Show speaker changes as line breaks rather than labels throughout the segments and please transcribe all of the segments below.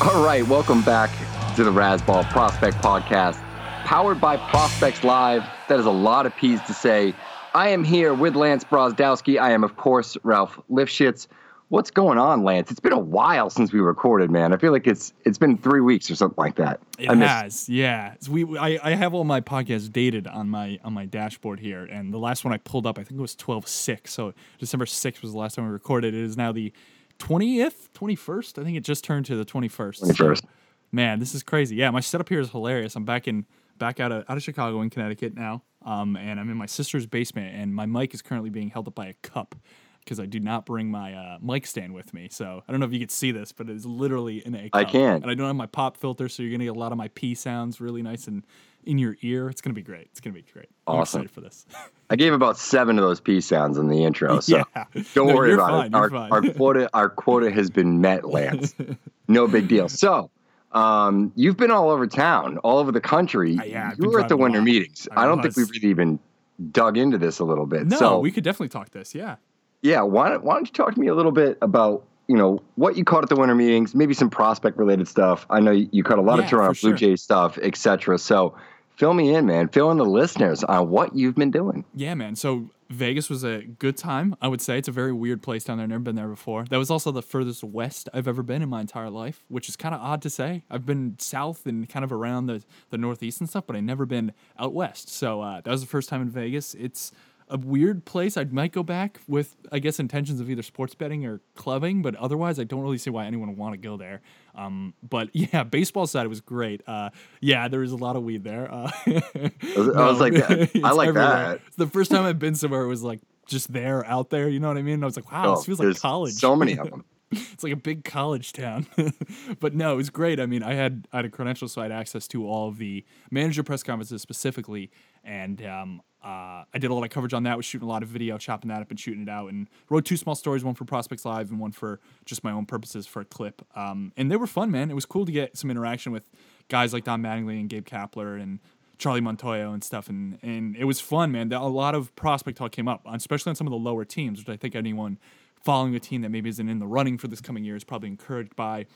All right, welcome back to the Razzball Prospect Podcast, powered by Prospects Live. That is a lot of P's to say. I am here with Lance Brozdowski. I am, of course, Ralph Lifshitz. What's going on, Lance? It's been a while since we recorded, man. I feel like it's it's been three weeks or something like that.
It
I miss-
has, yeah. So we, I, I have all my podcasts dated on my on my dashboard here, and the last one I pulled up, I think it was twelve six. So December sixth was the last time we recorded. It is now the twentieth, twenty first. I think it just turned to the twenty first.
21st.
Man, this is crazy. Yeah, my setup here is hilarious. I'm back in back out of out of Chicago in Connecticut now, um, and I'm in my sister's basement, and my mic is currently being held up by a cup because I do not bring my uh, mic stand with me. So I don't know if you can see this, but it is literally in a
I
cup.
I can.
and I don't have my pop filter, so you're gonna get a lot of my P sounds really nice and in your ear. It's gonna be great. It's gonna be great. I'm
Awesome.
excited for this.
I gave about seven of those P sounds in the intro, so
Yeah.
don't
No,
worry about
fine,
it. Our, our quota our quota has been met, Lance. no big deal. So. Um, you've been all over town, all over the country.
Uh, yeah, I've
you were at the winter meetings.
I
I don't think we've really even dug into this a little bit.
no,
so
we could definitely talk this. Yeah.
yeah, why don't, why don't you talk to me a little bit about you know what you caught at the winter meetings, maybe some prospect related stuff. I know you, you caught a lot
Yeah,
of Toronto Blue
sure.
Jays stuff, etc. So fill me in, man. Fill in the listeners on what you've been doing.
Yeah, man. So Vegas was a good time. I would say it's a very weird place down there. I've never been there before. That was also the furthest west I've ever been in my entire life, which is kind of odd to say. I've been south and kind of around the the northeast and stuff, but I never been out west. So uh, that was the first time in Vegas. It's a weird place. I might go back with, I guess, intentions of either sports betting or clubbing, but otherwise, I don't really see why anyone would want to go there. Um, but yeah, baseball side was great. Uh, yeah, there was a lot of weed there. Uh, I
was- I was like, I like that.
It's the first time I've been somewhere it was like just there, out there. You know what I mean? And I was like, wow,
Oh,
this feels like college.
So many of them.
it's like a big college town. but no, it was great. I mean, I had I had a credential, so I had access to all of the manager press conferences specifically, and um, uh, I did a lot of coverage on that. Was shooting a lot of video, chopping that up, and shooting it out, and wrote two small stories, one for Prospects Live and one for just my own purposes for a clip. Um, and they were fun, man. It was cool to get some interaction with guys like Don Mattingly and Gabe Kapler and Charlie Montoyo and stuff, and and it was fun, man. A lot of prospect talk came up, especially on some of the lower teams, which I think anyone following a team that maybe isn't in the running for this coming year is probably encouraged by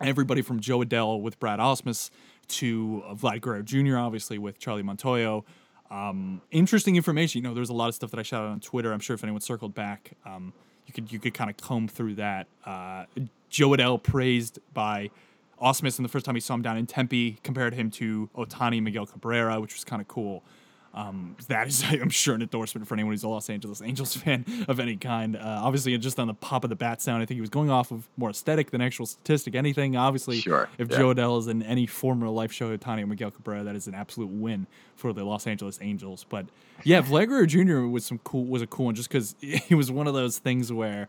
everybody from Jo Adell with Brad Ausmus to Vlad Guerrero Jr. obviously with Charlie Montoyo. Um, interesting information. You know, there's a lot of stuff that I shouted on Twitter. I'm sure if anyone circled back, um, you could you could kind of comb through that. Uh, Jo Adell praised by Ausmus, and the first time he saw him down in Tempe, compared him to Ohtani Miguel Cabrera, which was kind of cool. Um, that is, I'm sure, an endorsement for anyone who's a Los Angeles Angels fan of any kind. Uh, obviously, just on the pop of the bat sound, I think he was going off of more aesthetic than actual statistic. Anything, obviously,
Sure,
if
yeah.
Jo Adell is in any former life show Ohtani Miguel Cabrera, that is an absolute win for the Los Angeles Angels. But yeah, Vlad Jr. was some cool was a cool one just because he was one of those things where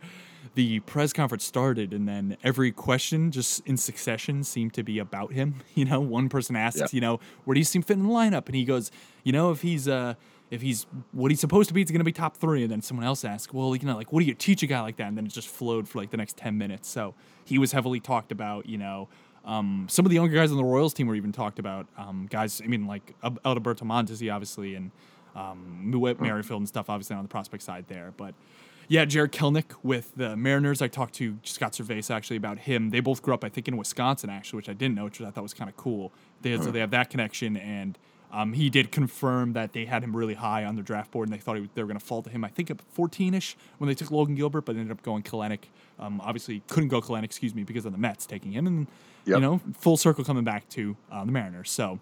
the press conference started and then every question just in succession seemed to be about him. You know, one person asks,
Yeah.
you know, where do you see him fit in the lineup? And he goes, you know, if he's uh if he's what he's supposed to be, it's gonna be top three. And then someone else asks, well, you know, like what do you teach a guy like that? And then it just flowed for like the next ten minutes. So he was heavily talked about, you know. Um, some of the younger guys on the Royals team were even talked about. Um, guys, I mean, like Al- Alberto Mondesi, obviously, and um, Merrifield and stuff, obviously, on the prospect side there. But yeah, Jarred Kelenic with the Mariners. I talked to Scott Servais actually about him. They both grew up, I think, in Wisconsin, actually, which I didn't know, which I thought was kind of cool. They, So they have that connection, and um, he did confirm that they had him really high on their draft board, and they thought he, they were going to fall to him. I think at 14ish when they took Logan Gilbert, but ended up going Kelenic. Um, obviously, couldn't go Kelenic, excuse me, because of the Mets taking him, and you know, full circle coming back to uh, the Mariners. So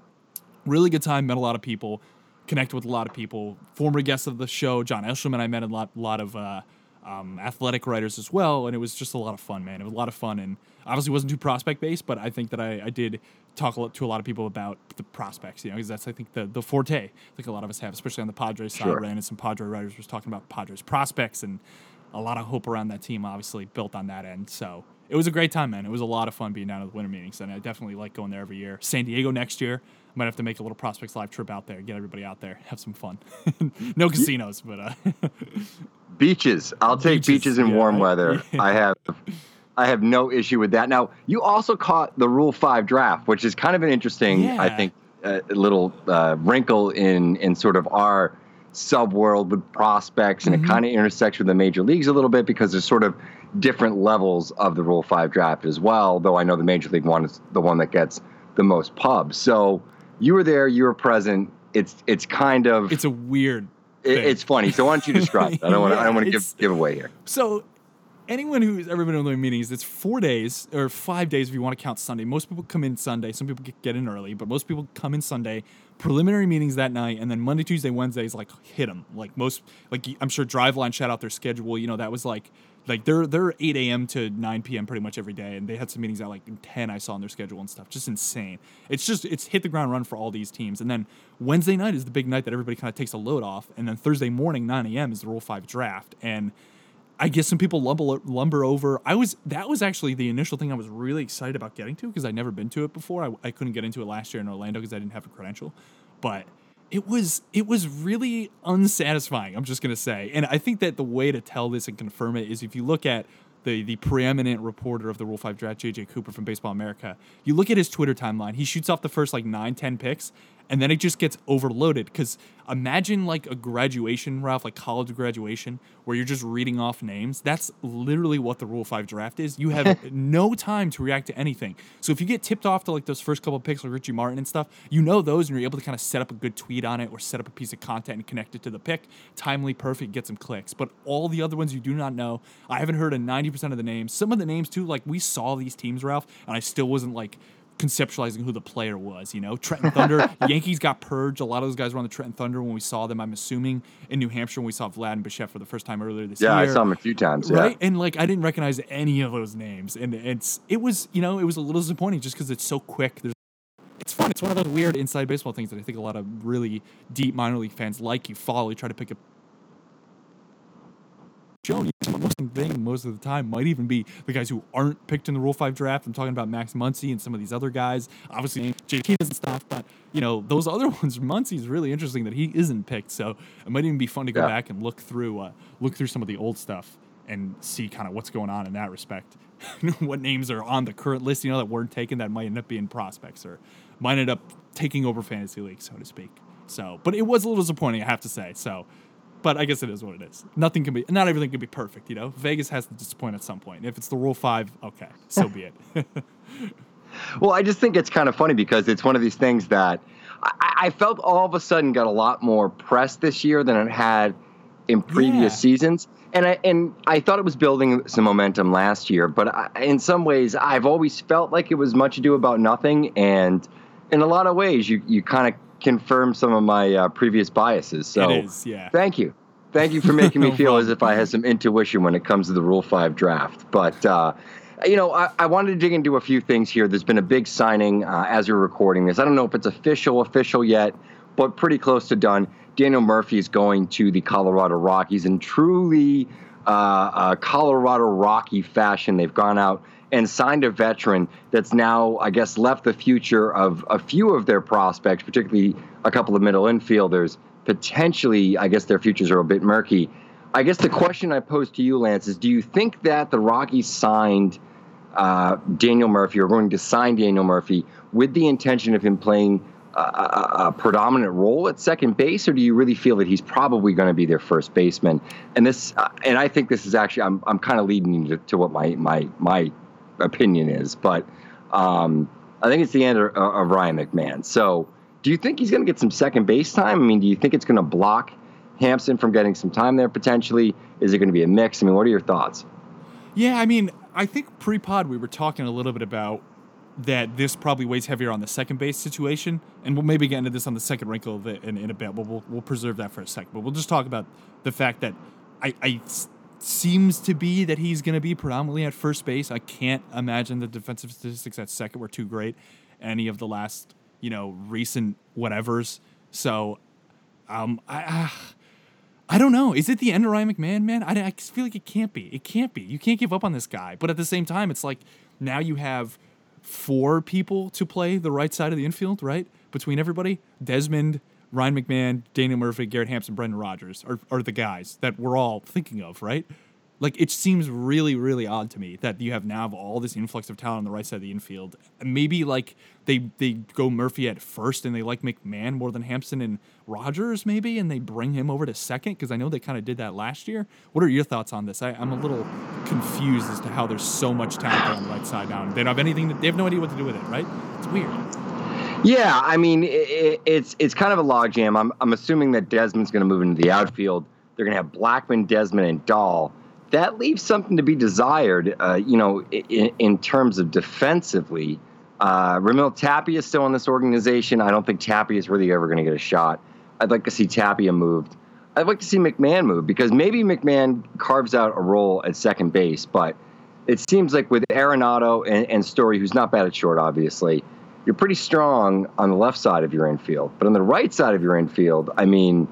really good time. Met a lot of people, connected with a lot of people. Former guests of the show, John Eshelman, I met a lot, lot of uh, um, athletic writers as well, and it was just a lot of fun, man. It was a lot of fun, and obviously wasn't too prospect based, but I think that I, I did talk a lot, to a lot of people about the prospects, you know, because that's I think the the forte. I think a lot of us have, especially on the Padres side.
Sure.
Ran into some Padre writers was talking about Padres prospects and a lot of hope around that team, obviously built on that end. So it was a great time, man. It was a lot of fun being down at the winter meetings, and I definitely like going there every year. San Diego next year. I might have to make a little prospects live trip out there, get everybody out there, have some fun. no casinos, but uh,
Beaches. I'll take
Beaches,
beaches, in
yeah,
warm weather. I have I have no issue with that. Now, you also caught the Rule 5 draft, which is kind of an interesting, I
Yeah.
think, uh, little uh, wrinkle in in sort of our sub world with prospects and
Mm-hmm.
it kind of intersects with the major leagues a little bit because there's sort of different levels of the Rule 5 draft as well, though I know the major league one is the one that gets the most pubs. So, you were there, you were present. It's it's kind of
it's a weird.
it- it's funny. So why don't you describe it? I don't want to. I don't want to give give away here.
So, anyone who's ever been to the meetings, it's four days or five days if you want to count Sunday. Most people come in Sunday. Some people get- in early, but most people come in Sunday. Preliminary meetings that night, and then Monday, Tuesday, Wednesday is like hit them. Like most, like I'm sure Driveline shut out their schedule. You know that was like like they're they're 8 a.m. to 9 p.m. pretty much every day, and they had some meetings at like 10. I saw on their schedule and stuff. Just insane. It's just it's hit the ground run for all these teams, and then Wednesday night is the big night that everybody kind of takes a load off, and then Thursday morning 9 a.m. is the Rule Five draft, and I guess some people lumber lumber over. I was that was actually the initial thing I was really excited about getting to because I'd never been to it before. I, I couldn't get into it last year in Orlando because I didn't have a credential, but it was it was really unsatisfying. I'm just gonna say, and I think that the way to tell this and confirm it is if you look at the the preeminent reporter of the Rule Five draft, JJ Cooper from Baseball America. You look at his Twitter timeline. He shoots off the first like nine, ten picks, and then it just gets overloaded. Because imagine like a graduation, Ralph, like college graduation, where you're just reading off names. That's literally what the Rule Five draft is. You have no time to react to anything. So if you get tipped off to like those first couple of picks, like Richie Martin and stuff, you know those, and you're able to kind of set up a good tweet on it or set up a piece of content and connect it to the pick. Timely, perfect, get some clicks. But all the other ones you do not know. I haven't heard of 90% of the names. Some of the names too, like we saw these teams, Ralph, and I still wasn't like conceptualizing who the player was. You know, Trenton Thunder, Yankees got purged. A lot of those guys were on the Trenton Thunder when we saw them. I'm assuming in New Hampshire when we saw Vlad and Bichette for the first time earlier this year.
Yeah, I saw him a few times. Yeah.
Right, and like I didn't recognize any of those names, and it's it was you know it was a little disappointing just because it's so quick. There's it's fun. It's one of those weird inside baseball things that I think a lot of really deep minor league fans like. You follow, you try to pick up. Shown most of the thing most of the time might even be the guys who aren't picked in the Rule Five draft. I'm talking about Max Muncy and some of these other guys. Obviously, JT doesn't stop, but you know those other ones. Muncy's really interesting that he isn't picked. So it might even be fun to go
Yeah.
back and look through uh, look through some of the old stuff and see kind of what's going on in that respect. what names are on the current list, you know, that weren't taken that might end up being prospects or might end up taking over fantasy league, so to speak. So, but it was a little disappointing, I have to say. So, but I guess it is what it is. Nothing can be, not everything can be perfect, you know. Vegas has to disappoint at some point. If it's the Rule Five, okay, so be it.
Well, I just think it's kind of funny because it's one of these things that I, I felt all of a sudden got a lot more press this year than it had in previous
Yeah.
seasons. And I and I thought it was building some momentum last year, but I, in some ways, I've always felt like it was much ado about nothing. And in a lot of ways, you you kind of confirm some of my uh, previous biases. So
It is, yeah.
thank you. Thank you for making me
No
feel as if I had some intuition when it comes to the Rule 5 draft. But, uh, you know, I, I wanted to dig into a few things here. There's been a big signing uh, as we're recording this. I don't know if it's official, official yet, but pretty close to done. Daniel Murphy is going to the Colorado Rockies in truly uh, uh, Colorado Rocky fashion. They've gone out and signed a veteran that's now, I guess, left the future of a few of their prospects, particularly a couple of middle infielders. Potentially, I guess their futures are a bit murky. I guess the question I pose to you, Lance, is do you think that the Rockies signed uh, Daniel Murphy or going to sign Daniel Murphy with the intention of him playing a, a, a predominant role at second base, or do you really feel that he's probably going to be their first baseman? And this, uh, and I think this is actually, I'm, I'm kind of leading to, to what my, my, my opinion is, but um, I think it's the end of, of Ryan McMahon. So, do you think he's going to get some second base time? I mean, do you think it's going to block Hampson from getting some time there potentially? Is it going to be a mix? I mean, what are your thoughts?
Yeah, I mean, I think pre-pod we were talking a little bit about that this probably weighs heavier on the second base situation, and we'll maybe get into this on the second wrinkle of in, in a bit. But we'll we'll preserve that for a second. But we'll just talk about the fact that I, I seems to be that he's going to be predominantly at first base. I can't imagine the defensive statistics at second were too great. Any of the last you know recent whatevers. So um, I. Uh, I don't know. Is it the end of Ryan McMahon, man? I, I feel like it can't be. It can't be. You can't give up on this guy. But at the same time, it's like now you have four people to play the right side of the infield, right? Between everybody, Desmond, Ryan McMahon, Daniel Murphy, Garrett Hampson, Brendan Rodgers are, are the guys that we're all thinking of, right? Like it seems really, really odd to me that you have now all this influx of talent on the right side of the infield. Maybe like they they go Murphy at first and they like McMahon more than Hampson and Rodgers, maybe, and they bring him over to second because I know they kind of did that last year. What are your thoughts on this? I, I'm a little confused as to how there's so much talent on the right side now. They don't have anything. They have no idea what to do with it, right? It's weird.
Yeah, I mean, it, it's it's kind of a logjam. I'm I'm assuming that Desmond's going to move into the outfield. They're going to have Blackmon, Desmond, and Dahl. That leaves something to be desired. Uh, you know, in, in terms of defensively, uh, Raimel Tapia is still in this organization. I don't think Tapia is really ever going to get a shot. I'd like to see Tapia moved. I'd like to see McMahon move because maybe McMahon carves out a role at second base, but it seems like with Arenado and, and Story, who's not bad at short, obviously, you're pretty strong on the left side of your infield. But on the right side of your infield, I mean,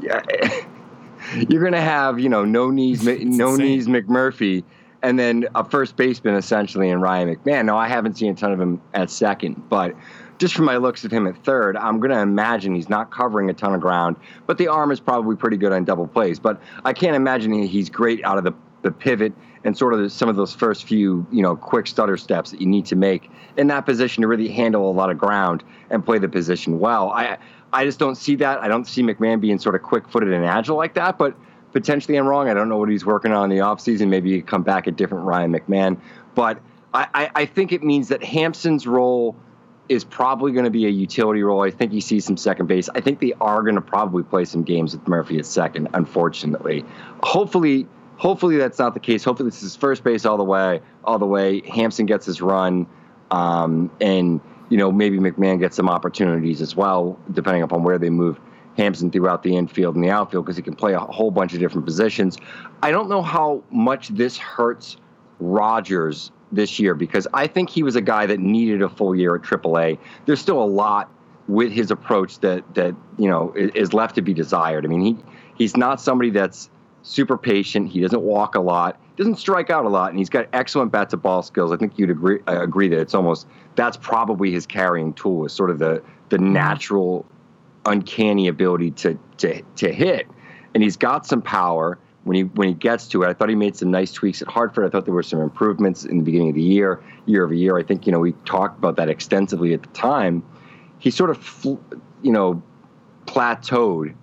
yeah, you're going to have, you know, no knees, no knees McMurphy, and then a first baseman essentially in Ryan McMahon. Now, I haven't seen a ton of him at second, but just from my looks of him at third, I'm going to imagine he's not covering a ton of ground, but the arm is probably pretty good on double plays. But I can't imagine he's great out of the, the pivot and sort of the, some of those first few, you know, quick stutter steps that you need to make in that position to really handle a lot of ground and play the position well. I I just don't see that. I don't see McMahon being sort of quick-footed and agile like that, but potentially I'm wrong. I don't know what he's working on in the offseason. Maybe he come back a different Ryan McMahon. But I, I think it means that Hampson's role is probably going to be a utility role. I think he sees some second base. I think they are going to probably play some games with Murphy at second, unfortunately. Hopefully, hopefully that's not the case. Hopefully this is first base all the way, all the way. Hampson gets his run, um, and you know maybe McMahon gets some opportunities as well, depending upon where they move Hampson throughout the infield and the outfield, because he can play a whole bunch of different positions. I don't know how much this hurts Rodgers this year because I think he was a guy that needed a full year at AAA. There's still a lot with his approach that that you know is, left to be desired. I mean, he he's not somebody that's super patient. He doesn't walk a lot. Doesn't strike out a lot, and he's got excellent bat to ball skills. I think you'd agree uh, agree that it's almost that's probably his carrying tool is sort of the the natural, uncanny ability to to to hit, and he's got some power when he when he gets to it. I thought he made some nice tweaks at Hartford. I thought there were some improvements in the beginning of the year, year over year. I think you know we talked about that extensively at the time. He sort of fl- you know plateaued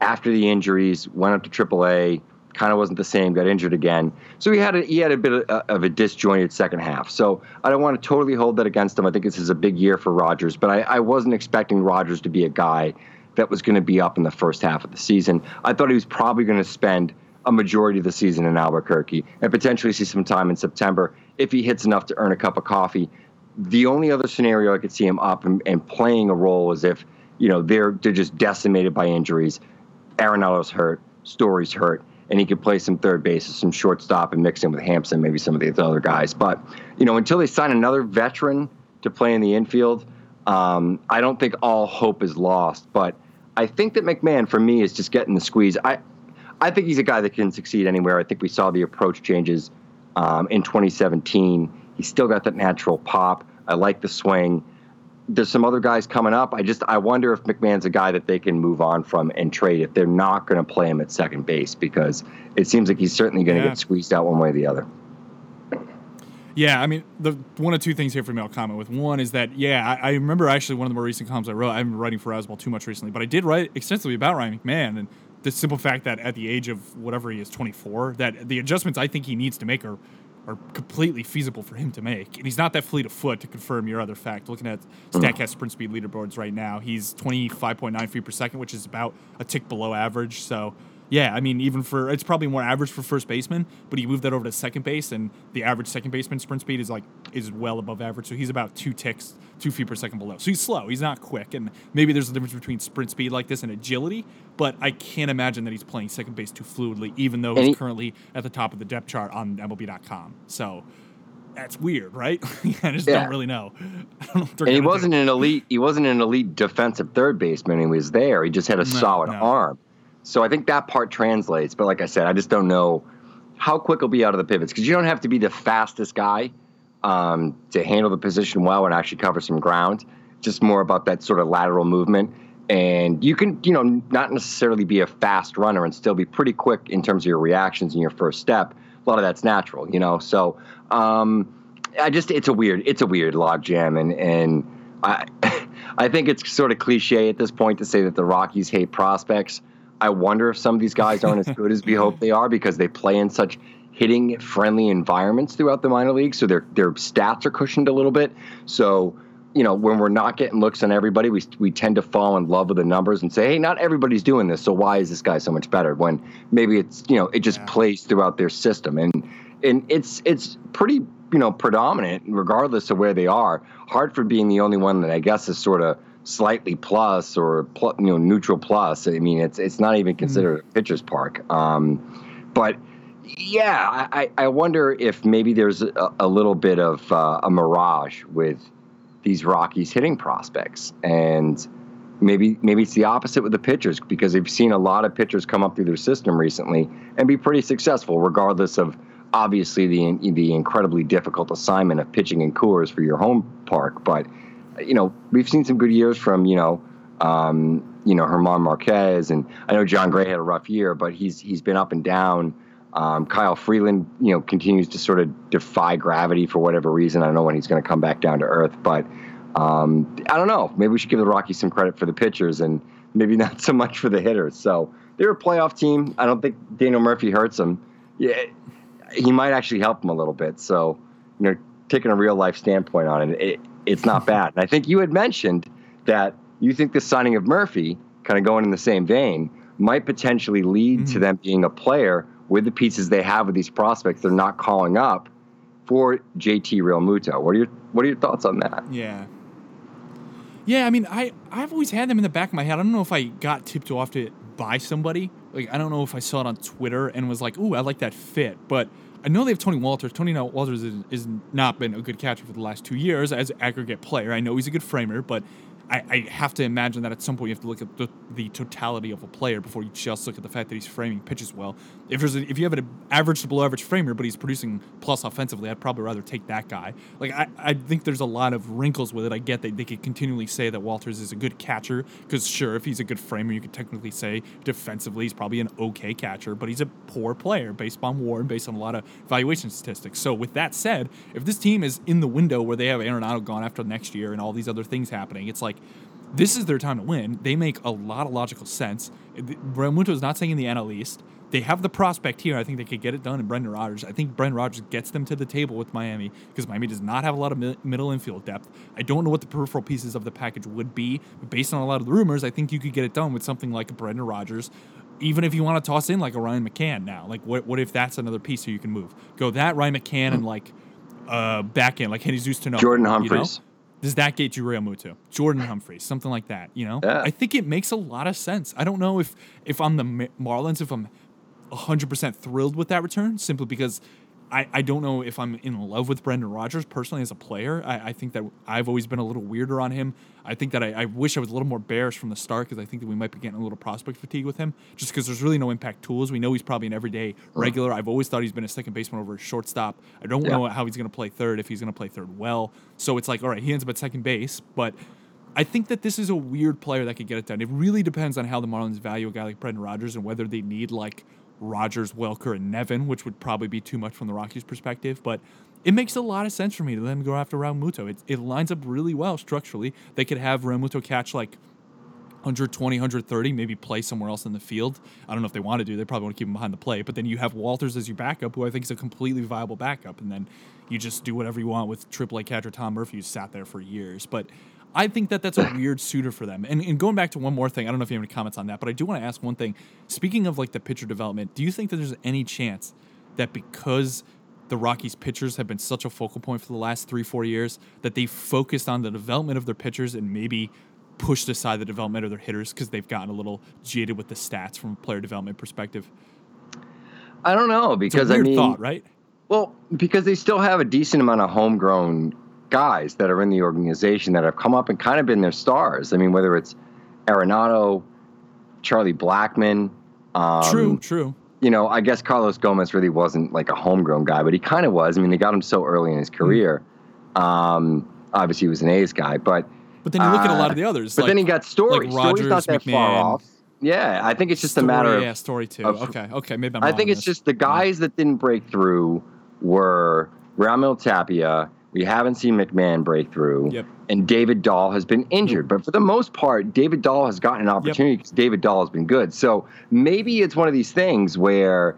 after the injuries, went up to AAA, kind of wasn't the same, got injured again. So he had a, he had a bit of, uh, of a disjointed second half. So I don't want to totally hold that against him. I think this is a big year for Rodgers, but I, I wasn't expecting Rodgers to be a guy that was going to be up in the first half of the season. I thought he was probably going to spend a majority of the season in Albuquerque and potentially see some time in September if he hits enough to earn a cup of coffee. The only other scenario I could see him up and, and playing a role is if you know they're they're just decimated by injuries. Arenado's hurt, Story's hurt, and he could play some third base, some shortstop, and mix in with Hampson, maybe some of the other guys. But you know, until they sign another veteran to play in the infield, um, I don't think all hope is lost. But I think that McMahon, for me, is just getting the squeeze. I I think he's a guy that can succeed anywhere. I think we saw the approach changes um, in 2017. He's still got that natural pop. I like the swing there's some other guys coming up. I just I wonder if McMahon's a guy that they can move on from and trade if they're not going to play him at second base because it seems like he's certainly going to
Yeah.
get squeezed out one way or the other.
Yeah, I mean, the one of two things here for me I'll comment with. One is that, yeah, I, I remember actually one of the more recent columns I wrote. I haven't been writing for Razzball too much recently, but I did write extensively about Ryan McMahon and the simple fact that at the age of whatever he is, 24, that the adjustments I think he needs to make are are completely feasible for him to make. And he's not that fleet of foot to confirm your other fact. Looking at StatCast sprint speed leaderboards right now, he's 25.9 feet per second, which is about a tick below average. So, yeah, I mean, even for it's probably more average for first baseman, but he moved that over to second base, and the average second baseman sprint speed is like is well above average. So he's about two ticks, two feet per second below. So he's slow. He's not quick, and maybe there's a difference between sprint speed like this and agility. But I can't imagine that he's playing second base too fluidly, even though he's currently at the top of the depth chart on MLB.com. So that's weird, right? I just
Yeah.
don't really know. Don't know
And he
gonna do.
wasn't an elite. He wasn't an elite defensive third baseman. He was there. He just had a solid
no.
arm. So I think that part translates. But like I said, I just don't know how quick he'll be out of the pivots because you don't have to be the fastest guy um, to handle the position well and actually cover some ground. Just more about that sort of lateral movement. And you can, you know, not necessarily be a fast runner and still be pretty quick in terms of your reactions and your first step. A lot of that's natural, you know. So um, I just, it's a weird, it's a weird logjam, and and I, I think it's sort of cliche at this point to say that the Rockies hate prospects. I wonder if some of these guys aren't as good as we hope they are because they play in such hitting friendly environments throughout the minor leagues, so their their stats are cushioned a little bit. So you know, when we're not getting looks on everybody, we we tend to fall in love with the numbers and say, hey, not everybody's doing this, so why is this guy so much better? When maybe it's you know it just plays throughout their system, and and it's it's pretty you know predominant regardless of where they are. Hartford being the only one that I guess is sort of slightly plus or pl- you know neutral plus. I mean, it's it's not even considered a pitcher's park. Um, but yeah, I, I I wonder if maybe there's a, a little bit of uh, a mirage with these Rockies hitting prospects, and maybe maybe it's the opposite with the pitchers because they've seen a lot of pitchers come up through their system recently and be pretty successful, regardless of obviously the the incredibly difficult assignment of pitching in Coors for your home park. But you know, we've seen some good years from you know. Um, you know German Marquez, and I know Jon Gray had a rough year, but he's he's been up and down. Um, Kyle Freeland, you know, continues to sort of defy gravity for whatever reason. I don't know when he's going to come back down to earth, but um, I don't know. Maybe we should give the Rockies some credit for the pitchers and maybe not so much for the hitters. So they're a playoff team. I don't think Daniel Murphy hurts them. Yeah, he might actually help them a little bit. So, you know, taking a real life standpoint on it, it it's not bad. And I think you had mentioned that you think the signing of Murphy, kind of going in the same vein, might potentially lead to mm. them being a player with the pieces they have with these prospects they're not calling up for JT Realmuto. What are your what are your thoughts on that?
Yeah. Yeah, I mean, I I've always had them in the back of my head. I don't know if I got tipped off to it by somebody. Like, I don't know if I saw it on Twitter and was like, "Ooh, I like that fit." But I know they have Tony Wolters. Tony Wolters has, not been a good catcher for the last two years as aggregate player. I know he's a good framer, but I, I have to imagine that at some point you have to look at the, the totality of a player before you just look at the fact that he's framing pitches well. If there's a, if you have an average to below average framer, but he's producing plus offensively, I'd probably rather take that guy. Like I, I think there's a lot of wrinkles with it. I get that they could continually say that Wolters is a good catcher because sure, if he's a good framer, you could technically say defensively he's probably an okay catcher, but he's a poor player based on WAR and based on a lot of evaluation statistics. So with that said, if this team is in the window where they have Arenado gone after next year and all these other things happening, it's like this is their time to win. They make a lot of logical sense. Realmuto is not saying in the NL East. They have the prospect here. I think they could get it done And Brendan Rodgers. I think Brendan Rodgers gets them to the table with Miami because Miami does not have a lot of mi- middle infield depth. I don't know what the peripheral pieces of the package would be, but based on a lot of the rumors, I think you could get it done with something like a Brendan Rodgers. Even if you want to toss in like a Ryan McMahon now, like what what if that's another piece who you can move? Go that Ryan McMahon and like uh back in like Jesus Tinoco
Jordan Humphreys.
Does that get you Realmuto, Jordan Humphreys, something like that? You know,
Yeah.
I think it makes a lot of sense. I don't know if if I'm the Marlins, if I'm 100% thrilled with that return, simply because I, I don't know if I'm in love with Brendan Rodgers personally as a player. I, I think that I've always been a little weirder on him. I think that I, I wish I was a little more bearish from the start because I think that we might be getting a little prospect fatigue with him just because there's really no impact tools. We know he's probably an everyday regular. I've always thought he's been a second baseman over a shortstop. I don't
Yeah.
know how he's going to play third, if he's going to play third well. So it's like, all right, he ends up at second base, but I think that this is a weird player that could get it done. It really depends on how the Marlins value a guy like Brendan Rodgers and whether they need like Rodgers, Welker, and Nevin, which would probably be too much from the Rockies' perspective. But it makes a lot of sense for me to let him go after Realmuto. It, it lines up really well structurally. They could have Realmuto catch like 120, 130, maybe play somewhere else in the field. I don't know if they want to do. They probably want to keep him behind the plate. But then you have Wolters as your backup, who I think is a completely viable backup. And then you just do whatever you want with AAA catcher Tom Murphy, who's sat there for years. But I think that that's a weird suitor for them. And, and going back to one more thing, I don't know if you have any comments on that, but I do want to ask one thing. Speaking of like the pitcher development, do you think that there's any chance that because the Rockies pitchers have been such a focal point for the last three, four years that they focused on the development of their pitchers and maybe pushed aside the development of their hitters because they've gotten a little jaded with the stats from a player development perspective.
I don't know because I mean,
thought, right?
Well, because they still have a decent amount of homegrown guys that are in the organization that have come up and kind of been their stars. I mean, whether it's Arenado, Charlie Blackman. Um,
true, true.
You know, I guess Carlos Gomez really wasn't like a homegrown guy, but he kind of was. I mean, they got him so early in his
Hmm.
career. Um, obviously, he was an A's guy, but
But then you look at a lot
uh,
of the others.
but
like,
then he got Story.
like
Story's not that
McMahon,
far off. Yeah, I think it's just
Story,
a matter of
yeah, story too.
of-
okay, okay, maybe I'm
I think it's
this.
just the guys that didn't break through were Ramil Tapia. We haven't seen McMahon break through.
Yep.
And David Dahl has been injured. But for the most part, David Dahl has gotten an opportunity because David Dahl has been good. So maybe it's one of these things where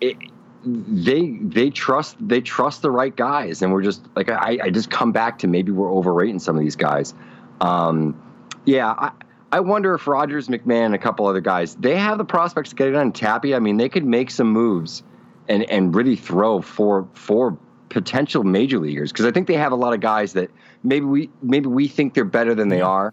it, they they trust they trust the right guys, and we're just like I, I just come back to maybe we're overrating some of these guys. Um, yeah, I, I wonder if Rodgers, McMahon, and a couple other guys they have the prospects to get it on Tapia. I mean, they could make some moves and and really throw for for potential major leaguers because I think they have a lot of guys that maybe we maybe we think they're better than they are.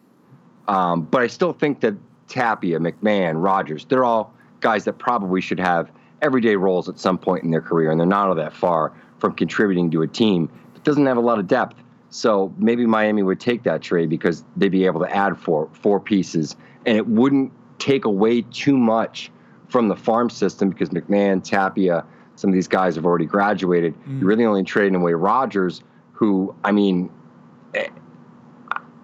Um, but I still think that Tapia, McMahon, Rodgers, they're all guys that probably should have everyday roles at some point in their career, and they're not all that far from contributing to a team that doesn't have a lot of depth. So maybe Miami would take that trade because they'd be able to add four four pieces, and it wouldn't take away too much from the farm system because McMahon, Tapia, some of these guys have already graduated. You're really only trading away Rodgers, who I mean, eh,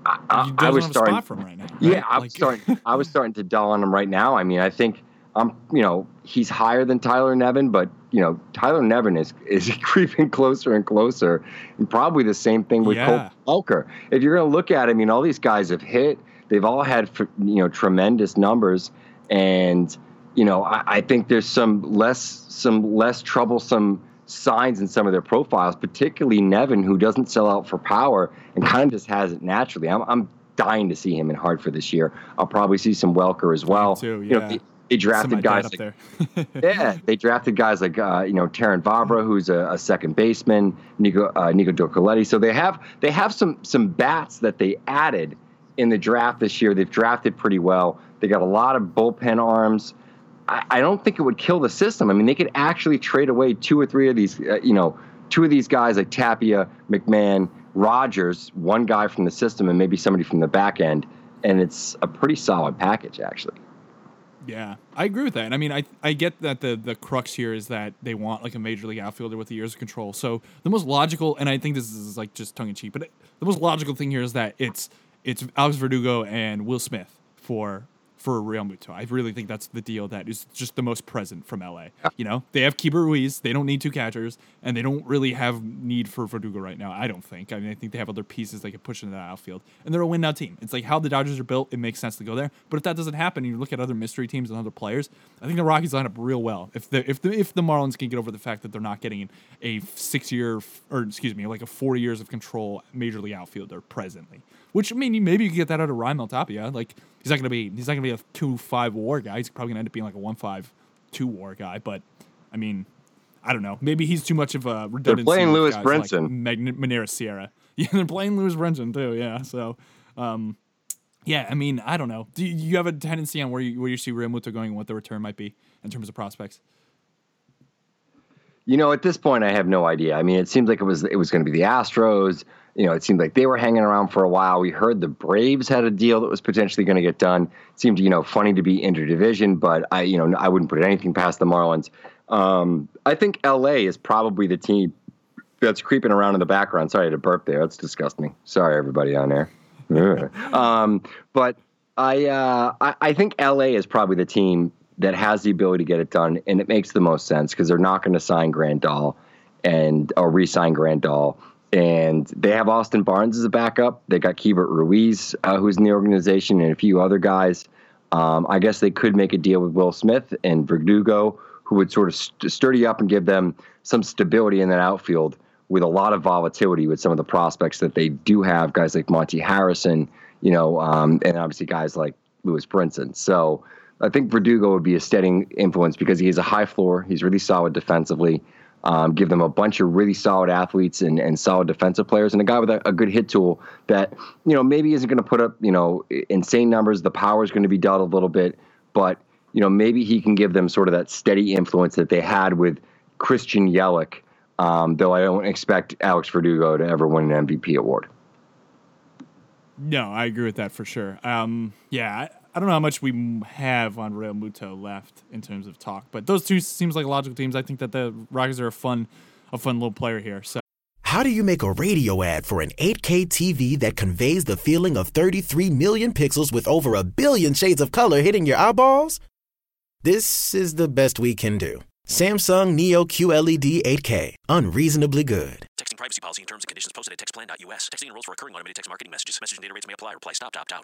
I, I, I was starting.
him right now.
Yeah. I was
Like-
starting. I was starting to dull on him right now. I mean, I think I'm. You know, he's higher than Tyler Nevin, but you know, Tyler Nevin is is creeping closer and closer, and probably the same thing with
Yeah.
Welker. If you're going to look at, it, I mean, all these guys have hit. They've all had you know tremendous numbers, and you know, I, I think there's some less some less troublesome signs in some of their profiles, particularly Nevin, who doesn't sell out for power and kind of just has it naturally. I'm, I'm dying to see him in Hartford this year. I'll probably see some Welker as well.
too,
You know,
yeah.
they, they drafted guys like
there.
yeah, they drafted guys like uh, you know Terrin Vavra, who's a, a second baseman, Nico uh, Nico Decolati. So they have they have some some bats that they added in the draft this year. They've drafted pretty well. They got a lot of bullpen arms. I, I don't think it would kill the system. I mean, they could actually trade away two or three of these, uh, you know, two of these guys like Tapia, McMahon, Rodgers, one guy from the system, and maybe somebody from the back end, and it's a pretty solid package actually.
Yeah, I agree with that. I mean, I I get that the the crux here is that they want like a major league outfielder with the years of control. So the most logical, and I think this is like just tongue in cheek, but it, the most logical thing here is that it's it's Alex Verdugo and Will Smith for for a Realmuto. I really think that's the deal that is just the most present from LA. You know, they have Keibert Ruiz, they don't need two catchers, and they don't really have need for Verdugo right now. I don't think. I mean, I think they have other pieces they could push into that outfield, and they're a win now team. It's like how the Dodgers are built. It makes sense to go there. But if that doesn't happen, and you look at other mystery teams and other players, I think the Rockies line up real well. If the if the if the Marlins can get over the fact that they're not getting a six year or excuse me, like a four years of control major league outfielder presently. Which I mean, maybe you could get that out of Ryan Tapia. Like he's not gonna be he's not gonna be a two five WAR guy. He's probably gonna end up being like a one five two WAR guy. But I mean, I don't know. Maybe he's too much of a redundancy.
playing
with
Lewis
like
Brinson.
Mag- Magneuris Sierra. Yeah, they're playing Lewis Brinson too. Yeah, so. Um, yeah, I mean, I don't know. Do you, you have a tendency on where you where you see Realmuto going and what the return might be in terms of prospects?
You know, at this point, I have no idea. I mean, it seems like it was it was going to be the Astros. You know, it seemed like they were hanging around for a while. We heard the Braves had a deal that was potentially going to get done. It seemed, you know, funny to be interdivision, but I, you know, I wouldn't put anything past the Marlins. Um, I think LA is probably the team that's creeping around in the background. Sorry to burp there. That's disgusting. Sorry, everybody on there. um, but I, uh, I, I think LA is probably the team that has the ability to get it done, and it makes the most sense because they're not going to sign Grandal and or re-sign Grandal. And they have Austin Barnes as a backup. They got Keibert Ruiz, uh, who's in the organization, and a few other guys. Um, I guess they could make a deal with Will Smith and Verdugo, who would sort of st- sturdy up and give them some stability in that outfield with a lot of volatility with some of the prospects that they do have. Guys like Monte Harrison, you know, um, and obviously guys like Lewis Brinson. So I think Verdugo would be a steadying influence because he has a high floor. He's really solid defensively. Um, give them a bunch of really solid athletes and, and solid defensive players, and a guy with a, a good hit tool that you know maybe isn't going to put up you know insane numbers. The power is going to be dealt a little bit, but you know maybe he can give them sort of that steady influence that they had with Christian Yelich. Um, though I don't expect Alex Verdugo to ever win an MVP award.
No, I agree with that for sure. Um, yeah, I, I don't know how much we have on Realmuto left in terms of talk, but those two seems like logical teams. I think that the Rockies are a fun, a fun little player here. So,
how do you make a radio ad for an 8K TV that conveys the feeling of 33 million pixels with over a billion shades of color hitting your eyeballs? This is the best we can do. Samsung Neo QLED 8K, unreasonably good.
Texting privacy policy and terms and conditions posted at textplan.us. Texting enrolls for recurring automated text marketing messages. Message and data rates may apply. Reply stop to opt out.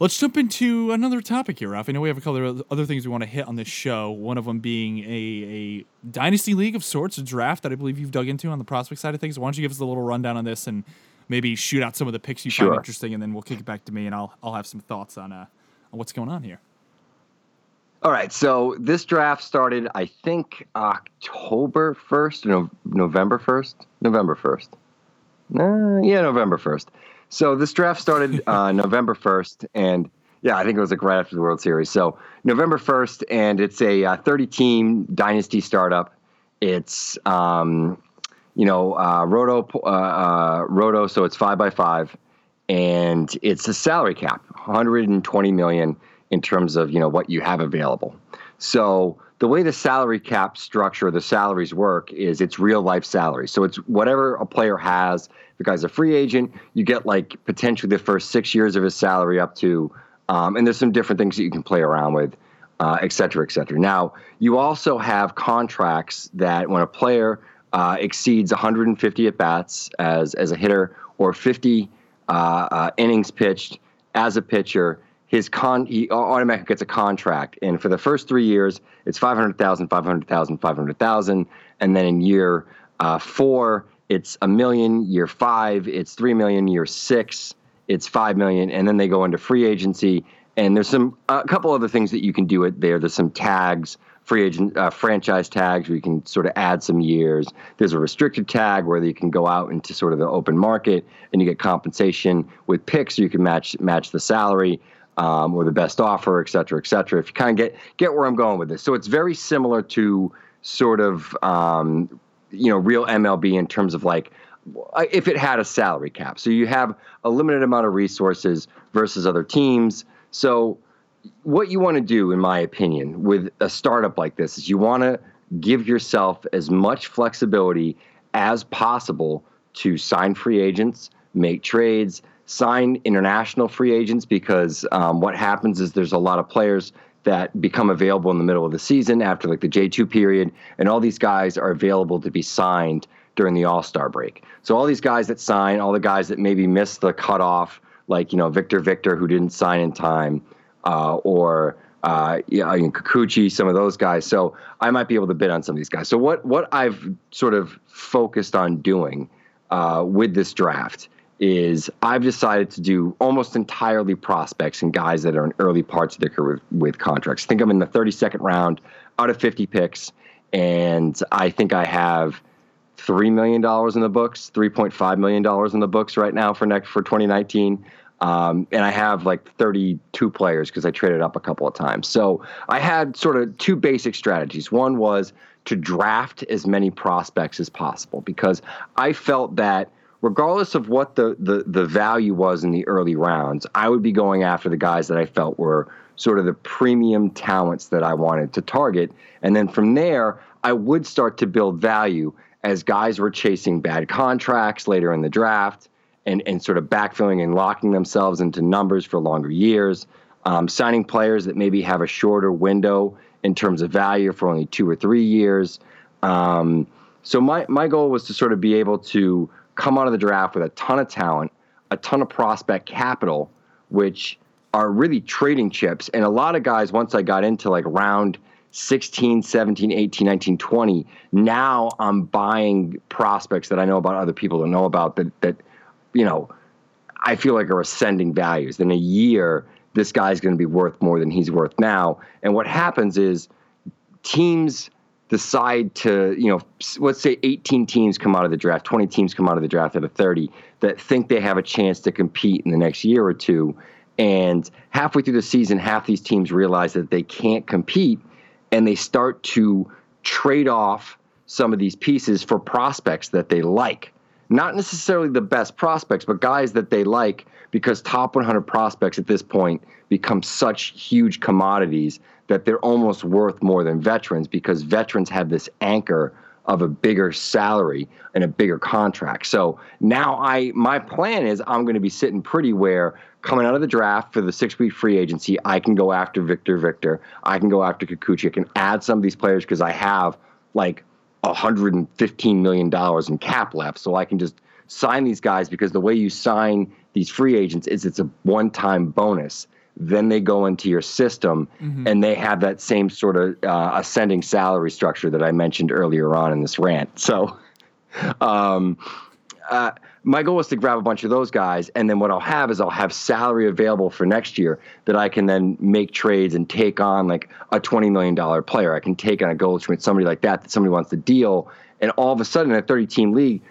let's jump into another topic here, Ralph. I know we have a couple of other things we want to hit on this show. One of them being a, a dynasty league of sorts, a draft that I believe you've dug into on the prospect side of things. Why don't you give us a little rundown on this and maybe shoot out some of the picks you
Sure.
find interesting, and then we'll kick it back to me, and I'll I'll have some thoughts on uh on what's going on here.
All right, so this draft started, I think, October 1st, no, November 1st? November 1st. Uh, yeah, November 1st. So this draft started uh, November 1st, and yeah, I think it was like right after the World Series. So November 1st, and it's a uh, 30 team dynasty startup. It's, um, you know, uh, Roto, uh, uh, Roto, so it's five by five, and it's a salary cap, 120 million in terms of you know what you have available. So the way the salary cap structure, the salaries work, is it's real life salary. So it's whatever a player has. The guy's a free agent, you get like potentially the first six years of his salary up to, um, and there's some different things that you can play around with, uh, et cetera, et cetera. Now you also have contracts that when a player uh, exceeds 150 at bats as as a hitter or 50 uh, uh, innings pitched as a pitcher, his con he automatically gets a contract. And for the first three years, it's 500,000, 500,000, 500,000, and then in year uh, four, it's a million. Year five, it's three million. Year six, it's five million, and then they go into free agency. And there's some a couple other things that you can do it there. There's some tags free agent uh, franchise tags where you can sort of add some years. There's a restricted tag where you can go out into sort of the open market and you get compensation with picks. You can match match the salary um, or the best offer, et cetera, et cetera. If you kind of get get where I'm going with this, so it's very similar to sort of um, you know real MLB in terms of like if it had a salary cap. So you have a limited amount of resources versus other teams. So what you want to do, in my opinion, with a startup like this is you want to give yourself as much flexibility as possible to sign free agents, make trades, sign international free agents, because um, what happens is there's a lot of players that become available in the middle of the season after like the J2 period, and all these guys are available to be signed during the All Star break. So all these guys that sign, all the guys that maybe missed the cutoff, like you know Victor Victor who didn't sign in time, uh, or uh, yeah, I mean, Kikuchi, some of those guys. So I might be able to bid on some of these guys. So what what I've sort of focused on doing uh, with this draft is I've decided to do almost entirely prospects and guys that are in early parts of their career with, with contracts. Think I'm in the 32nd round out of 50 picks, and I think I have three million dollars in the books, 3.5 million dollars in the books right now for next for 2019. Um, and I have like 32 players because I traded up a couple of times. So I had sort of two basic strategies. One was to draft as many prospects as possible because I felt that regardless of what the, the, the value was in the early rounds, I would be going after the guys that I felt were sort of the premium talents that I wanted to target. And then from there, I would start to build value as guys were chasing bad contracts later in the draft and, and sort of backfilling and locking themselves into numbers for longer years, um, signing players that maybe have a shorter window in terms of value for only two or three years. Um, so my, my goal was to sort of be able to come out of the draft with a ton of talent, a ton of prospect capital, which are really trading chips. And a lot of guys, once I got into like round 16, 17, 18, 19, 20, now I'm buying prospects that I know about other people don't know about that, that – you know, I feel like are ascending values. In a year, this guy's going to be worth more than he's worth now. And what happens is teams decide to, you know, let's say 18 teams come out of the draft, 20 teams come out of the draft out of 30 that think they have a chance to compete in the next year or two. And halfway through the season, half these teams realize that they can't compete and they start to trade off some of these pieces for prospects that they like not necessarily the best prospects, but guys that they like because top 100 prospects at this point become such huge commodities that they're almost worth more than veterans because veterans have this anchor of a bigger salary and a bigger contract. So now I my plan is I'm going to be sitting pretty where coming out of the draft for the six week free agency, I can go after Victor Victor, I can go after Kikuchi, I can add some of these players because I have like 115 million dollars in cap left, so I can just sign these guys because the way you sign these free agents is it's a one-time bonus. Then they go into your system, mm-hmm. and they have that same sort of uh, ascending salary structure that I mentioned earlier on in this rant. So, um, uh, my goal is to grab a bunch of those guys, and then what I'll have is I'll have salary available for next year that I can then make trades and take on like a twenty million dollar player. I can take on a Goldschmidt, somebody like that that somebody wants to deal, and all of a sudden in a thirty team league,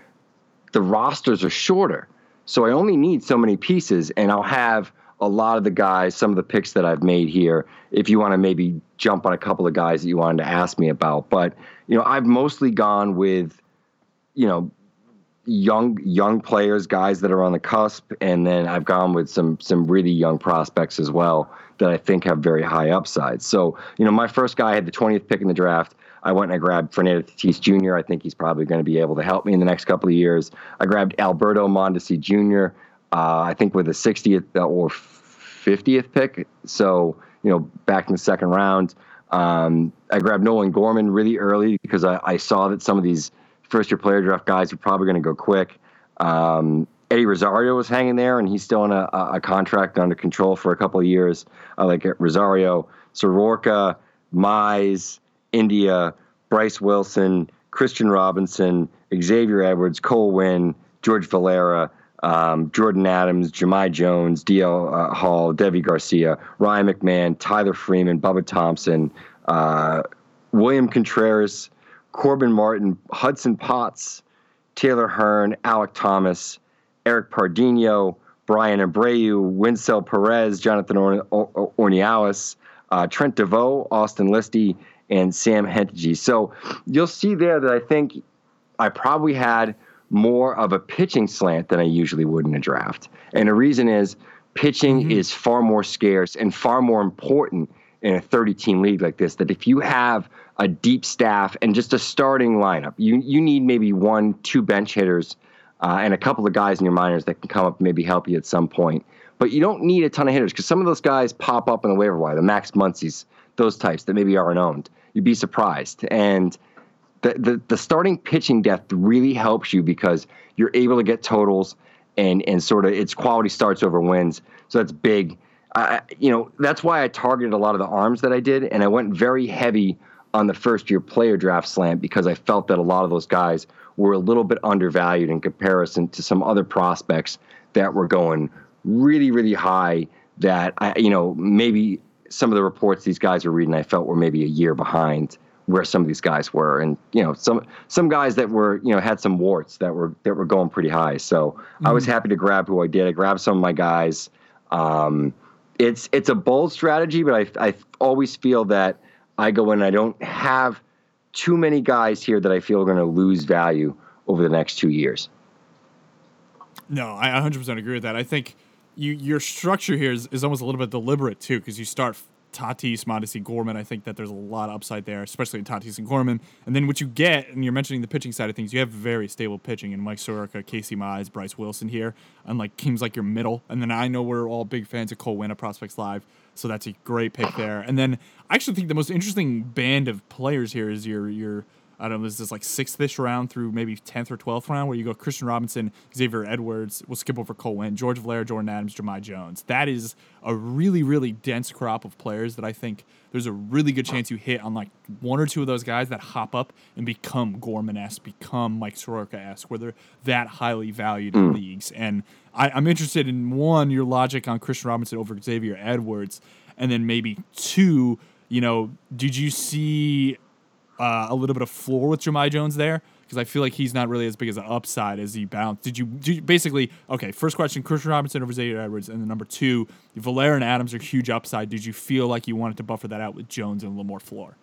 the rosters are shorter, so I only need so many pieces, and I'll have a lot of the guys, some of the picks that I've made here. If you want to maybe jump on a couple of guys that you wanted to ask me about, but you know I've mostly gone with you know young young players, guys that are on the cusp, and then I've gone with some some really young prospects as well that I think have very high upside. So, you know, my first guy had the 20th pick in the draft. I went and I grabbed Fernando Tatis Jr. I think he's probably going to be able to help me in the next couple of years. I grabbed Alberto Mondesi Jr. Uh, I think with the 60th or 50th pick. So, you know, back in the second round. Um, I grabbed Nolan Gorman really early because I, I saw that some of these – first year player draft guys who are probably going to go quick. Um, Eddie Rosario was hanging there, and he's still in a, a contract under control for a couple of years. I like Rosario, Soroka, Mize, India, Bryce Wilson, Kristian Robinson, Xavier Edwards, Cole George Valera, um, Jordyn Adams, Jahmai Jones, DL uh, Hall, Deivi Garcia, Ryan McMahon, Tyler Freeman, Bubba Thompson, uh, William Contreras, Corbin Martin, Hudson Potts, Taylor Hearn, Alek Thomas, Eric Pardinho, Bryan Abreu, Wenceel Perez, Jonathan or- or- uh, Trent Deveaux, Austin Listi, and Sam Hentges. So you'll see there that I think I probably had more of a pitching slant than I usually would in a draft. And the reason is pitching
Mm-hmm.
is far more scarce and far more important in a 30 team league like this. That if you have a deep staff and just a starting lineup, you you need maybe one, two bench hitters, uh, and a couple of guys in your minors that can come up and maybe help you at some point. But you don't need a ton of hitters because some of those guys pop up in the waiver wire, the Max Muncies, those types that maybe aren't owned. You'd be surprised. And the, the, the starting pitching depth really helps you because you're able to get totals and, and sort of it's quality starts over wins. So that's big. I, you know, that's why I targeted a lot of the arms that I did. And I went very heavy on the first year player draft slant because I felt that a lot of those guys were a little bit undervalued in comparison to some other prospects that were going really, really high that I, you know, maybe some of the reports these guys were reading, I felt were maybe a year behind where some of these guys were. And, you know, some, some guys that were, you know, had some warts that were, that were going pretty high. So I was happy to grab who I did. I grabbed some of my guys. Um, it's, it's a bold strategy, but I, I always feel that I go in and I don't have too many guys here that I feel are going to lose value over the next two years.
No, I 100% agree with that. I think you your structure here is, is almost a little bit deliberate too, because you start Tatis, Mondesi, Gorman. I think that there's a lot of upside there, especially in Tatis and Gorman. And then what you get, and you're mentioning the pitching side of things, you have very stable pitching in Mike Soroka, Casey Mize, Bryce Wilson here, and like teams like your middle. And then I know we're all big fans of Cole Winn at Prospects Live, so that's a great pick there. And then I actually think the most interesting band of players here is your your I don't know, is this like sixth-ish round through maybe tenth or twelfth round where you go Kristian Robinson, Xavier Edwards, we'll skip over Cole Winn, George Valera, Jordan Adams, Jahmai Jones. That is a really, really dense crop of players that I think there's a really good chance you hit on like one or two of those guys that hop up and become Gorman-esque, become Mike Soroka-esque, where they're that highly valued in mm. leagues. And I, I'm interested in one, your logic on Kristian Robinson over Xavier Edwards, and then maybe two, you know, did you see uh, a little bit of floor with Jahmai Jones there because I feel like he's not really as big as an upside as he bounced. Did you, did you basically okay? First question: Kristian Robinson over Xavier Edwards, and then number two, Valera and Adams are huge upside. Did you feel like you wanted to buffer that out with Jones and a little more floor?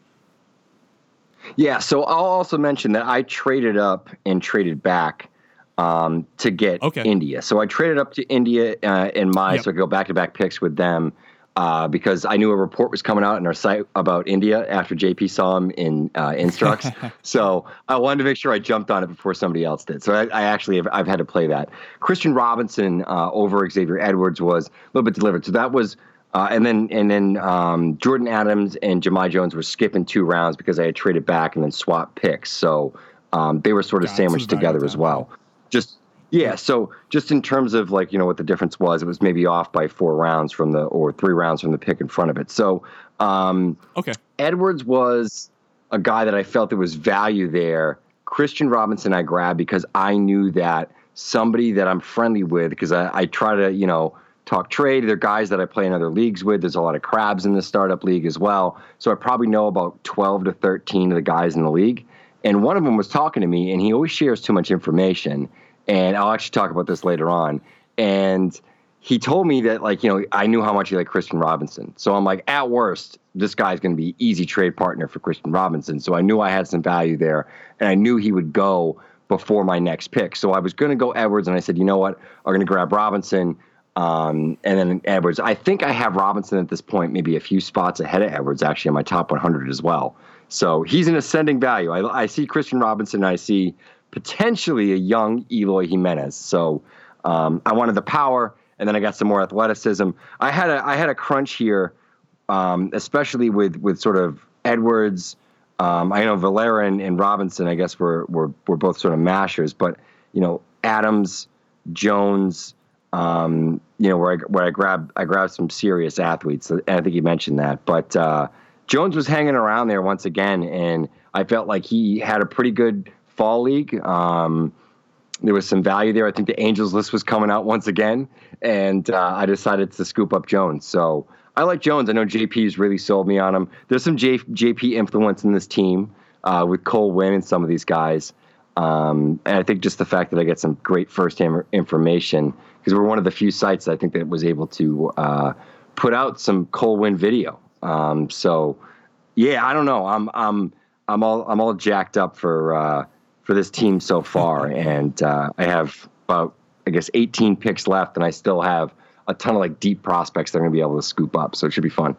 Yeah, so I'll also mention that I traded up and traded back um, to get
Okay.
India. So I traded up to India uh, in my
Yep.
so I could go back to back picks with them uh, because I knew a report was coming out in our site about India after JP saw him in uh, Instructs. so I wanted to make sure I jumped on it before somebody else did. So I, I actually have I've had to play that. Kristian Robinson uh, over Xavier Edwards was a little bit delivered. So that was. Uh, and then and then um, Jordan Adams and Jahmai Jones were skipping two rounds because I had traded back and then swapped picks. So um, they were sort of sandwiched together as well. Just yeah, so just in terms of like you know what the difference was, it was maybe off by four rounds from the or three rounds from the pick in front of it. So um,
Okay.
Edwards was a guy that I felt there was value there. Kristian Robinson I grabbed because I knew that somebody that I'm friendly with because I, I try to you know talk trade. They're guys that I play in other leagues with. There's a lot of crabs in the startup league as well. So I probably know about 12 to 13 of the guys in the league. And one of them was talking to me, and he always shares too much information. And I'll actually talk about this later on. And he told me that, like, you know, I knew how much he liked Kristian Robinson. So I'm like, at worst, this guy's going to be easy trade partner for Kristian Robinson. So I knew I had some value there, and I knew he would go before my next pick. So I was going to go Edwards, and I said, you know what? I'm going to grab Robinson. Um, and then Edwards. I think I have Robinson at this point, maybe a few spots ahead of Edwards, actually, in my top 100 as well. So he's an ascending value. I, I see Kristian Robinson. I see potentially a young Eloy Jimenez. So um, I wanted the power, and then I got some more athleticism. I had a I had a crunch here, um, especially with with sort of Edwards. Um, I know Valera and, and Robinson. I guess were were were both sort of mashers, but you know Adams, Jones. Um, you know where I where I grabbed I grabbed some serious athletes. And I think you mentioned that, but uh, Jones was hanging around there once again, and I felt like he had a pretty good fall league. Um, there was some value there. I think the Angels list was coming out once again, and uh, I decided to scoop up Jones. So I like Jones. I know JP's really sold me on him. There's some J, JP influence in this team uh, with Cole Winn and some of these guys. Um, and I think just the fact that I get some great first-hand information because we're one of the few sites I think that was able to uh, put out some Cole Winn video. Um, so yeah, I don't know. I'm I'm I'm all I'm all jacked up for uh, for this team so far, and uh, I have about I guess 18 picks left, and I still have a ton of like deep prospects they're going to be able to scoop up. So it should be fun.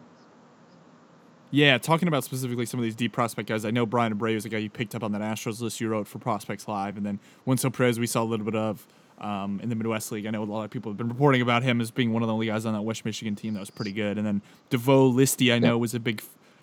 Yeah, talking about specifically some of these deep prospect guys, I know Bryan Abreu is a guy you picked up on that Astros list you wrote for Prospects Live, and then Wenceel Perez we saw a little bit of um, in the Midwest League. I know a lot of people have been reporting about him as being one of the only guys on that West Michigan team that was pretty good. And then DeVoe Listi, I know, was a big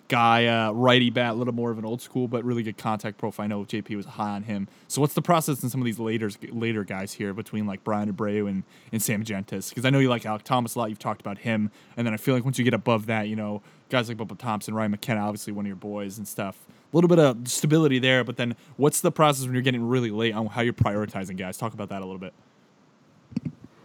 guy, uh, righty bat, a little more of an old school, but really good contact profile. I know JP was high on him. So what's the process in some of these later later guys here between like Bryan Abreu and, and Sam Hentges? Because I know you like Alek Thomas a lot. You've talked about him, and then I feel like once you get above that, you know, guys like Bubba Thompson, Ryan McKenna, obviously one of your boys and stuff. A little bit of stability there, but then what's the process when you're getting really late on how you're prioritizing guys? Talk about that a little bit.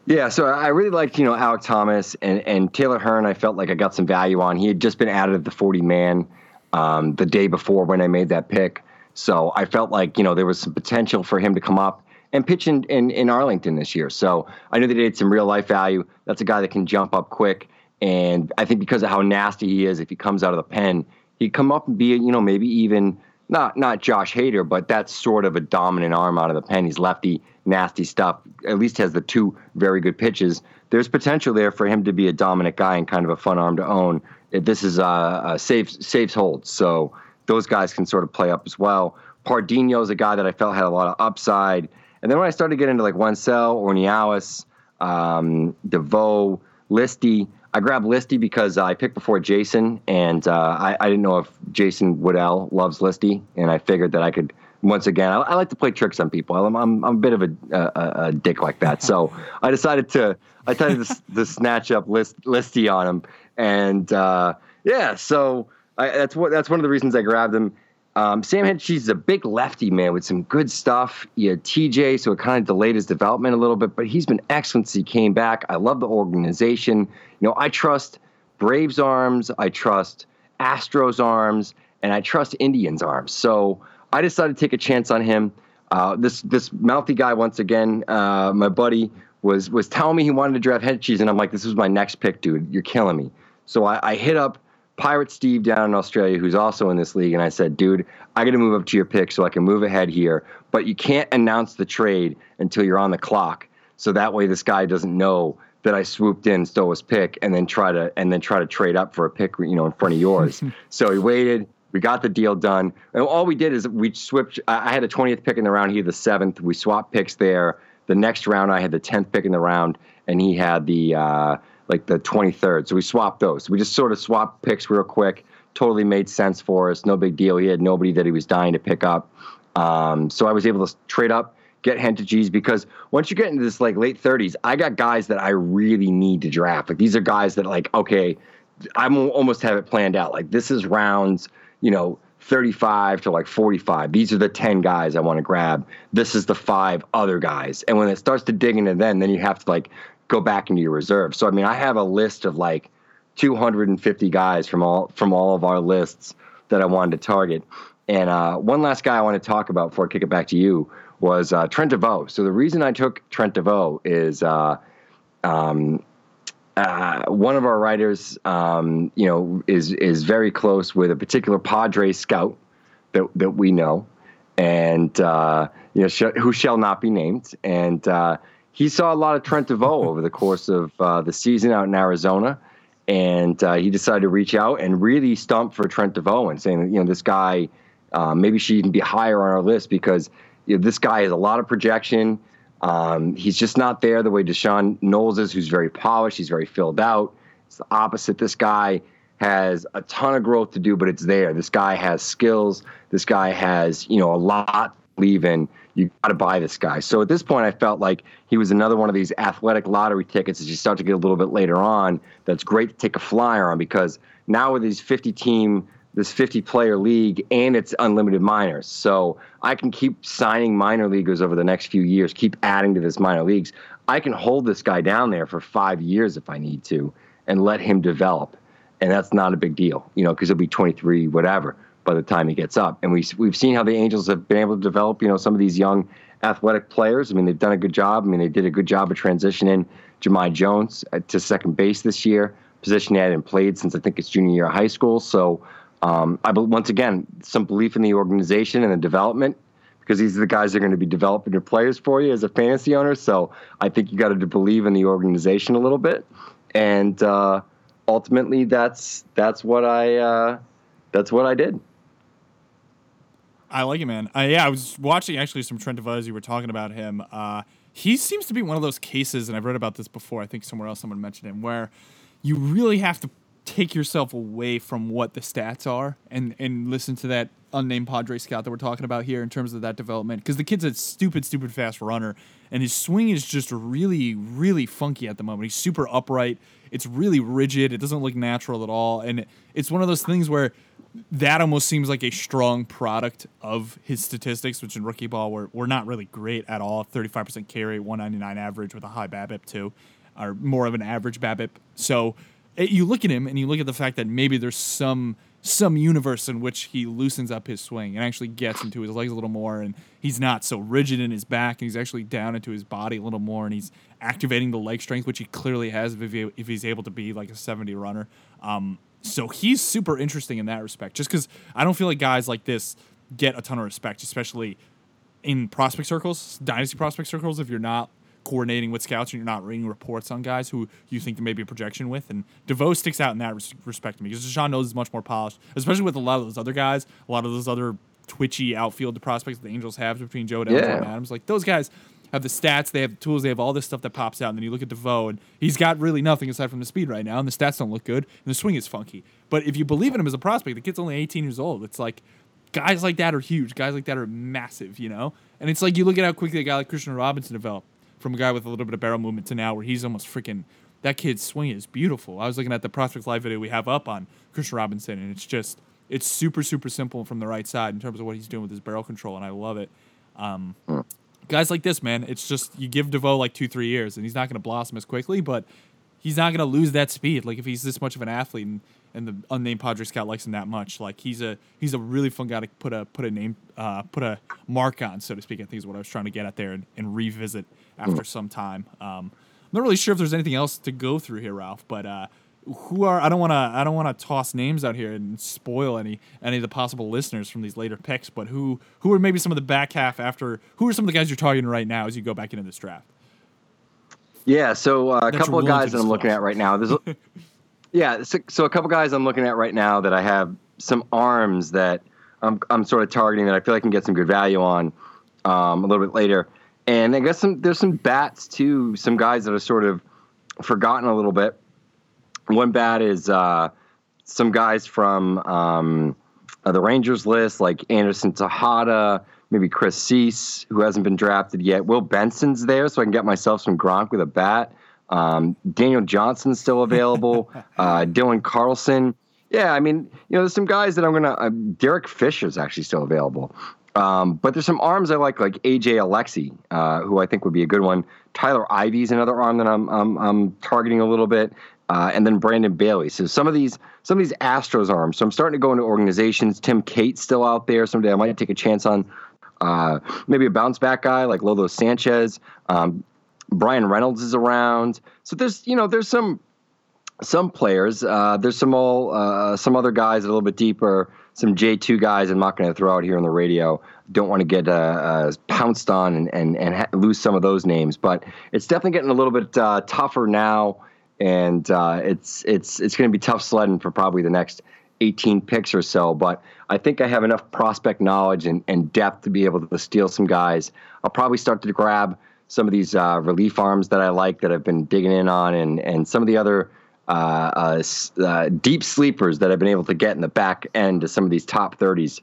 Yeah, so I really liked, you know, Alek Thomas and, and Taylor Hearn. I felt like I got some value on. He had just been added at the 40 man um, the day before when I made that pick. So I felt like, you know, there was some potential for him to come up and pitch in, in, in Arlington this year. So I knew that he had some real life value. That's a guy that can jump up quick. And I think because of how nasty he is, if he comes out of the pen, he'd come up and be, you know, maybe even not not Josh Hader, but that's sort of a dominant arm out of the pen. He's lefty nasty stuff, at least has the two very good pitches. There's potential there for him to be a dominant guy and kind of a fun arm to own. This is a, a safe saves holds, so those guys can sort of play up as well. Pardinho is a guy that I felt had a lot of upside. And then when I started to get into like Wenceel, Ornelas, um, Deveaux, Listi, I grabbed Listi because I picked before Jason, and uh, I, I, didn't know if Jason Woodell loves Listi, and I figured that I could – once again, I, I, like to play tricks on people. I'm, I'm, I'm a bit of a, a, a, dick like that. So I decided to, I decided to, to snatch up list, Listi on him. And, uh, yeah, so I, that's what, that's one of the reasons I grabbed him. Um, Sam is a big lefty man with some good stuff. Had TJ, so it kind of delayed his development a little bit, but he's been excellent since he came back. I love the organization. You know, I trust Braves arms, I trust Astros arms, and I trust Indians arms. So I decided to take a chance on him. Uh, this this mouthy guy once again, uh, my buddy was was telling me he wanted to draft Hentges, and I'm like, this was my next pick, dude. You're killing me. So I, I hit up Pirate Steve down in Australia, who's also in this league, and I said, dude, I got to move up to your pick so I can move ahead here, but you can't announce the trade until you're on the clock, so that way this guy doesn't know that I swooped in, stole his pick, and then try to and then try to trade up for a pick, you know, in front of yours. so he waited. We got the deal done. And all we did is we switched. I had a 20th pick in the round. He had the seventh. We swapped picks there. The next round, I had the 10th pick in the round, and he had the uh, like the 23rd. So we swapped those. We just sort of swapped picks real quick. Totally made sense for us. No big deal. He had nobody that he was dying to pick up. Um, so I was able to trade up, get Hentges because once you get into this like late 30s, I got guys that I really need to draft. Like these are guys that like okay, I'm almost have it planned out. Like this is rounds you know, 35 to like 45. These are the 10 guys I want to grab. This is the five other guys. And when it starts to dig into them, then you have to like go back into your reserve. So I mean, I have a list of like 250 guys from all from all of our lists that I wanted to target. And uh, one last guy I want to talk about before I kick it back to you was uh, Trent Deveaux. So the reason I took Trent Deveaux is uh, um, uh, one of our writers, um, you know, is is very close with a particular Padre scout that that we know, and uh, you know, sh- who shall not be named. And uh, he saw a lot of Trent Deveaux over the course of uh, the season out in Arizona, and uh, he decided to reach out and really stump for Trent Deveaux and saying, you know, this guy uh, maybe should even be higher on our list because you know, this guy has a lot of projection. Um, he's just not there the way D'Shawn Knowles is, who's very polished. He's very filled out. It's the opposite. This guy has a ton of growth to do, but it's there. This guy has skills. This guy has, you know, a lot leaving. You got to buy this guy. So at this point, I felt like he was another one of these athletic lottery tickets as you start to get a little bit later on. That's great to take a flyer on because now with these 50 team this 50 player league and it's unlimited minors. So I can keep signing minor leaguers over the next few years, keep adding to this minor leagues. I can hold this guy down there for five years if I need to and let him develop. And that's not a big deal, you know, because he'll be 23, whatever, by the time he gets up. And we, we've seen how the Angels have been able to develop, you know, some of these young athletic players. I mean, they've done a good job. I mean, they did a good job of transitioning Jahmai Jones uh, to second base this year, position he hadn't played since I think it's junior year of high school. So, um, I once again some belief in the organization and the development because these are the guys that are going to be developing your players for you as a fantasy owner. So I think you got to believe in the organization a little bit, and uh, ultimately that's that's what I uh, that's what I did.
I like it, man. Uh, yeah, I was watching actually some Trent Deveaux you were talking about him. Uh, he seems to be one of those cases, and I've read about this before. I think somewhere else someone mentioned him, where you really have to take yourself away from what the stats are and and listen to that unnamed Padre scout that we're talking about here in terms of that development. Because the kid's a stupid, stupid fast runner, and his swing is just really, really funky at the moment. He's super upright. It's really rigid. It doesn't look natural at all, and it's one of those things where that almost seems like a strong product of his statistics, which in rookie ball were, were not really great at all. 35% carry, 199 average with a high BABIP too, or more of an average BABIP. So it, you look at him and you look at the fact that maybe there's some some universe in which he loosens up his swing and actually gets into his legs a little more and he's not so rigid in his back and he's actually down into his body a little more and he's activating the leg strength which he clearly has if, he, if he's able to be like a 70 runner. Um, so he's super interesting in that respect just because i don't feel like guys like this get a ton of respect especially in prospect circles dynasty prospect circles if you're not coordinating with scouts and you're not reading reports on guys who you think there may be a projection with. And Deveaux sticks out in that res- respect to me because D'Shawn Knowles is much more polished, especially with a lot of those other guys, a lot of those other twitchy outfield prospects that the Angels have between Joe Adams
Yeah.
and Adams. Like those guys have the stats, they have the tools, they have all this stuff that pops out. And then you look at Deveaux, and he's got really nothing aside from the speed right now, and the stats don't look good, and the swing is funky. But if you believe in him as a prospect, the kid's only 18 years old. It's like guys like that are huge. Guys like that are massive, you know? And it's like you look at how quickly a guy like Kristian Robinson developed from a guy with a little bit of barrel movement to now where he's almost freaking that kid's swing is beautiful. I was looking at the Prospect Live video we have up on Kristian Robinson and it's just it's super, super simple from the right side in terms of what he's doing with his barrel control, and I love it. Um, guys like this, man, it's just you give Deveaux like two, three years, and he's not going to blossom as quickly, but he's not going to lose that speed. Like if he's this much of an athlete, and, and the unnamed Padre scout likes him that much, like he's a he's a really fun guy to put a put a name uh, put a mark on, so to speak. I think is what I was trying to get at there, and, and revisit after some time. Um, I'm not really sure if there's anything else to go through here, Ralph, but. Uh, who are I don't want to I don't want to toss names out here and spoil any any of the possible listeners from these later picks, but who who are maybe some of the back half after who are some of the guys you're targeting right now as you go back into this draft?
Yeah, so uh, a couple of guys that I'm looking at right now. There's, a- yeah, so, so a couple guys I'm looking at right now that I have some arms that I'm I'm sort of targeting that I feel I can get some good value on um, a little bit later, and I guess some there's some bats too. Some guys that are sort of forgotten a little bit. One bat is uh, some guys from um, uh, the Rangers list, like Anderson Tejeda, maybe Chris Seise, who hasn't been drafted yet. Will Benson's there, so I can get myself some Gronk with a bat. Um, Daniel Johnson's still available. uh, Dylan Carlson. Yeah, I mean, you know, there's some guys that I'm gonna. Uh, Derek Fisher's actually still available. Um, but there's some arms I like, like AJ Alexy, uh, who I think would be a good one. Tyler Ivey's another arm that I'm I'm, I'm targeting a little bit, uh, and then Brandon Bailey. So some of these some of these Astros arms. So I'm starting to go into organizations. Tim Cate's still out there. Someday I might take a chance on. Uh, maybe a bounce back guy like Lolo Sanchez. Um, Bryan Reynolds is around. So there's you know there's some some players. Uh, there's some all uh, some other guys a little bit deeper. Some J two guys. I'm not going to throw out here on the radio. Don't want to get uh, uh, pounced on and and and ha- lose some of those names. But it's definitely getting a little bit uh, tougher now, and uh, it's it's it's going to be tough sledding for probably the next 18 picks or so. But I think I have enough prospect knowledge and, and depth to be able to steal some guys. I'll probably start to grab some of these uh, relief arms that I like that I've been digging in on, and and some of the other uh, uh, uh, deep sleepers that I've been able to get in the back end of some of these top 30s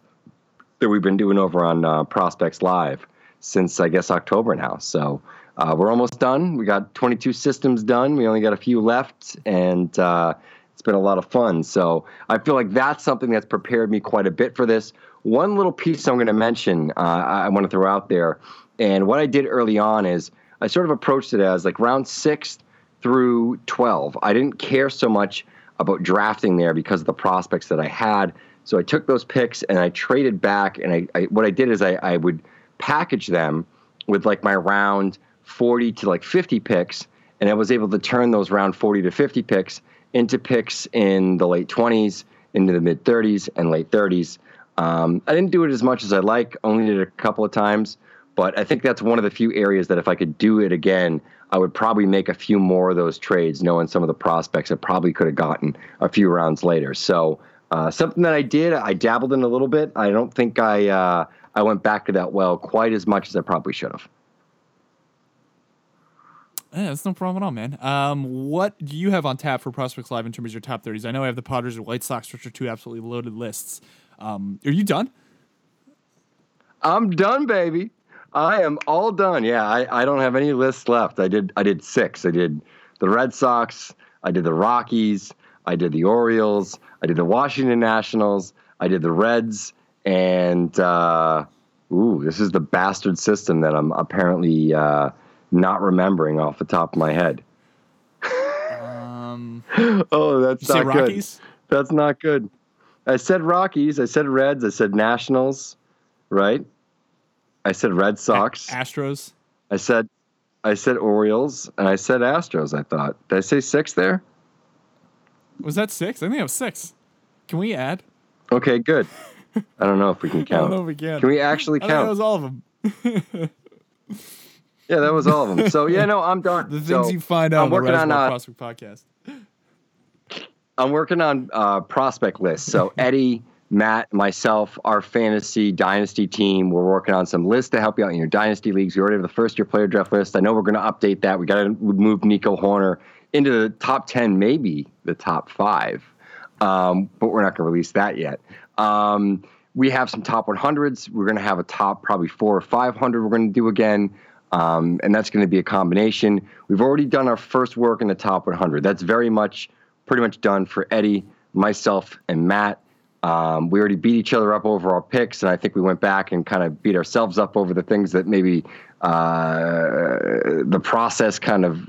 that we've been doing over on uh, Prospects Live since I guess October now. So uh, we're almost done. We got 22 systems done. We only got a few left, and it's been a lot of fun. So I feel like that's something that's prepared me quite a bit for this. One little piece I'm going to mention, I want to throw out there, and what I did early on is I sort of approached it as like round six through 12. I didn't care so much about drafting there because of the prospects that I had. So I took those picks and I traded back. And I, I what I did is I, I would package them with like my round 40 to like 50 picks. And I was able to turn those round 40 to 50 picks into picks in the late 20s, into the mid 30s, and late 30s. Um, I didn't do it as much as I like, only did it a couple of times, but I think that's one of the few areas that if I could do it again, I would probably make a few more of those trades, knowing some of the prospects I probably could have gotten a few rounds later. So uh, something that I did, I dabbled in a little bit. I don't think I uh, I went back to that well quite as much as I probably should have.
Yeah, that's no problem at all, man. Um, what do you have on tap for Prospects Live in terms of your top 30s? I know I have the Padres and White Sox, which are two absolutely loaded lists. Um, are you done?
I'm done, baby. I am all done. Yeah, I, I don't have any lists left. I did I did six. I did the Red Sox. I did the Rockies. I did the Orioles. I did the Washington Nationals. I did the Reds. And uh, ooh, this is the bastard system that I'm apparently uh, not remembering off the top of my head.
Um,
oh, that's not good.
Rockies?
That's not good. I said Rockies. I said Reds. I said Nationals. Right. I said Red Sox.
Astros.
I said, I said Orioles, and I said Astros. I thought. Did I say six there?
Was that six? I think it was six. Can we add?
Okay, good. I don't know if we can
I don't
count.
know if we can.
Can we actually count?
that was all of them.
yeah, that was all of them. So yeah, no, I'm done.
The things
So,
you find out
I'm
on the
working on
Razzball
uh,
Prospect podcast.
I'm working on uh, prospect lists. So Eddie, Matt, myself, our fantasy dynasty team, we're working on some lists to help you out in your dynasty leagues. We already have the first year player draft list. I know we're going to update that. We got to move Nico Hoerner into the top ten, maybe the top five, um, but we're not going to release that yet. Um, we have some top 100s. We're going to have a top probably four or 500. We're going to do again. Um, and that's going to be a combination. We've already done our first work in the top 100. That's very much, pretty much done for Eddie, myself, and Matt. Um, we already beat each other up over our picks, and I think we went back and kind of beat ourselves up over the things that maybe uh, the process kind of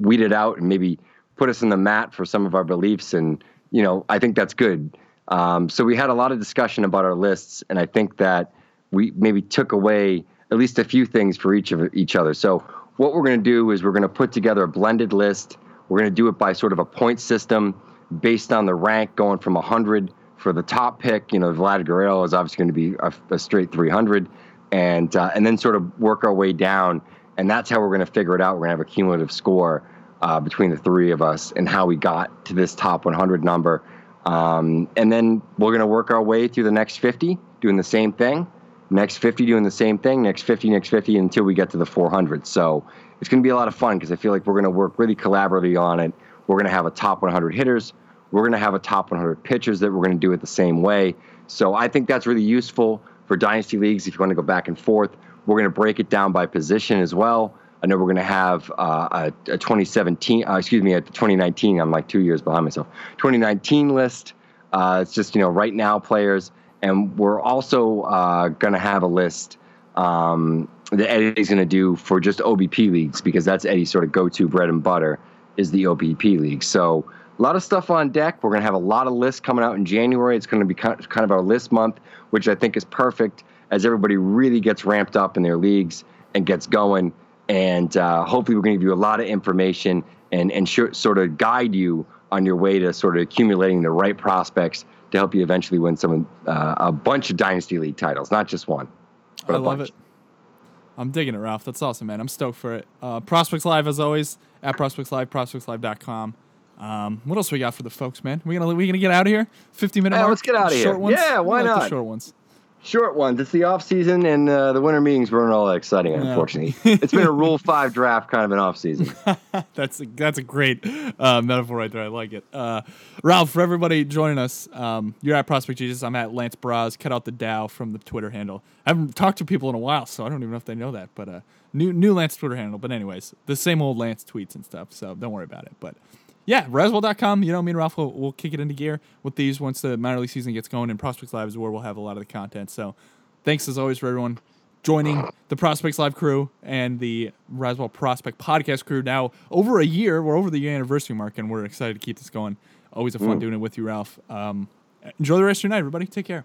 weeded out and maybe put us in the mat for some of our beliefs. And you know, I think that's good. Um, so we had a lot of discussion about our lists, and I think that we maybe took away at least a few things for each of each other. So what we're going to do is we're going to put together a blended list. We're going to do it by sort of a point system based on the rank going from 100 for the top pick. You know, Vlad Guerrero is obviously going to be a, a straight 300, and uh, and then sort of work our way down. And that's how we're going to figure it out. We're going to have a cumulative score uh, between the three of us and how we got to this top 100 number. Um, and then we're going to work our way through the next 50, doing the same thing. Next 50, doing the same thing. Next 50, next 50, until we get to the 400. So it's going to be a lot of fun because I feel like we're going to work really collaboratively on it. We're going to have a top 100 hitters. We're going to have a top 100 pitchers that we're going to do it the same way. So I think that's really useful for dynasty leagues if you want to go back and forth. We're going to break it down by position as well. I know we're going to have uh, a, a 2017, uh, excuse me, a 2019. I'm like two years behind myself. 2019 list. Uh, it's just you know right now players, and we're also uh, going to have a list um, that Eddie's going to do for just OBP leagues because that's Eddie's sort of go-to bread and butter is the OBP league. So a lot of stuff on deck. We're going to have a lot of lists coming out in January. It's going to be kind of our list month, which I think is perfect as everybody really gets ramped up in their leagues and gets going. And uh, hopefully, we're going to give you a lot of information and and sh- sort of guide you on your way to sort of accumulating the right prospects to help you eventually win some uh, a bunch of dynasty league titles, not just one.
I love
bunch.
it. I'm digging it, Ralph. That's awesome, man. I'm stoked for it. Uh, Prospects Live, as always, at Prospects Live, prospectslive.com. Um, what else we got for the folks, man? We gonna we gonna get out of here? 50 minute
Yeah,
mark.
let's get outta here.
Short ones?
Yeah, why
like
not?
short ones.
Short ones. It's the off season, and uh, the winter meetings weren't all that exciting,
No.
unfortunately. it's been a Rule Five draft, kind of an off season.
that's a, that's a great uh, metaphor right there. I like it. Uh, Ralph, for everybody joining us, um, you're at Prospect Jesus. I'm at Lance Broz. Cut out the Dow from the Twitter handle. I haven't talked to people in a while, so I don't even know if they know that. But uh, new new Lance Twitter handle. But anyways, the same old Lance tweets and stuff. So don't worry about it. But yeah, Razzball.com. You know, me and Ralph will we'll kick it into gear with these once the minor league season gets going. And Prospects Live is where we'll have a lot of the content. So thanks as always for everyone joining the Prospects Live crew and the Razzball Prospect Podcast crew. Now over a year, we're over the year anniversary mark, and we're excited to keep this going. Always a fun
Mm.
doing it with you, Ralph. Um, enjoy the rest of your night, everybody. Take care.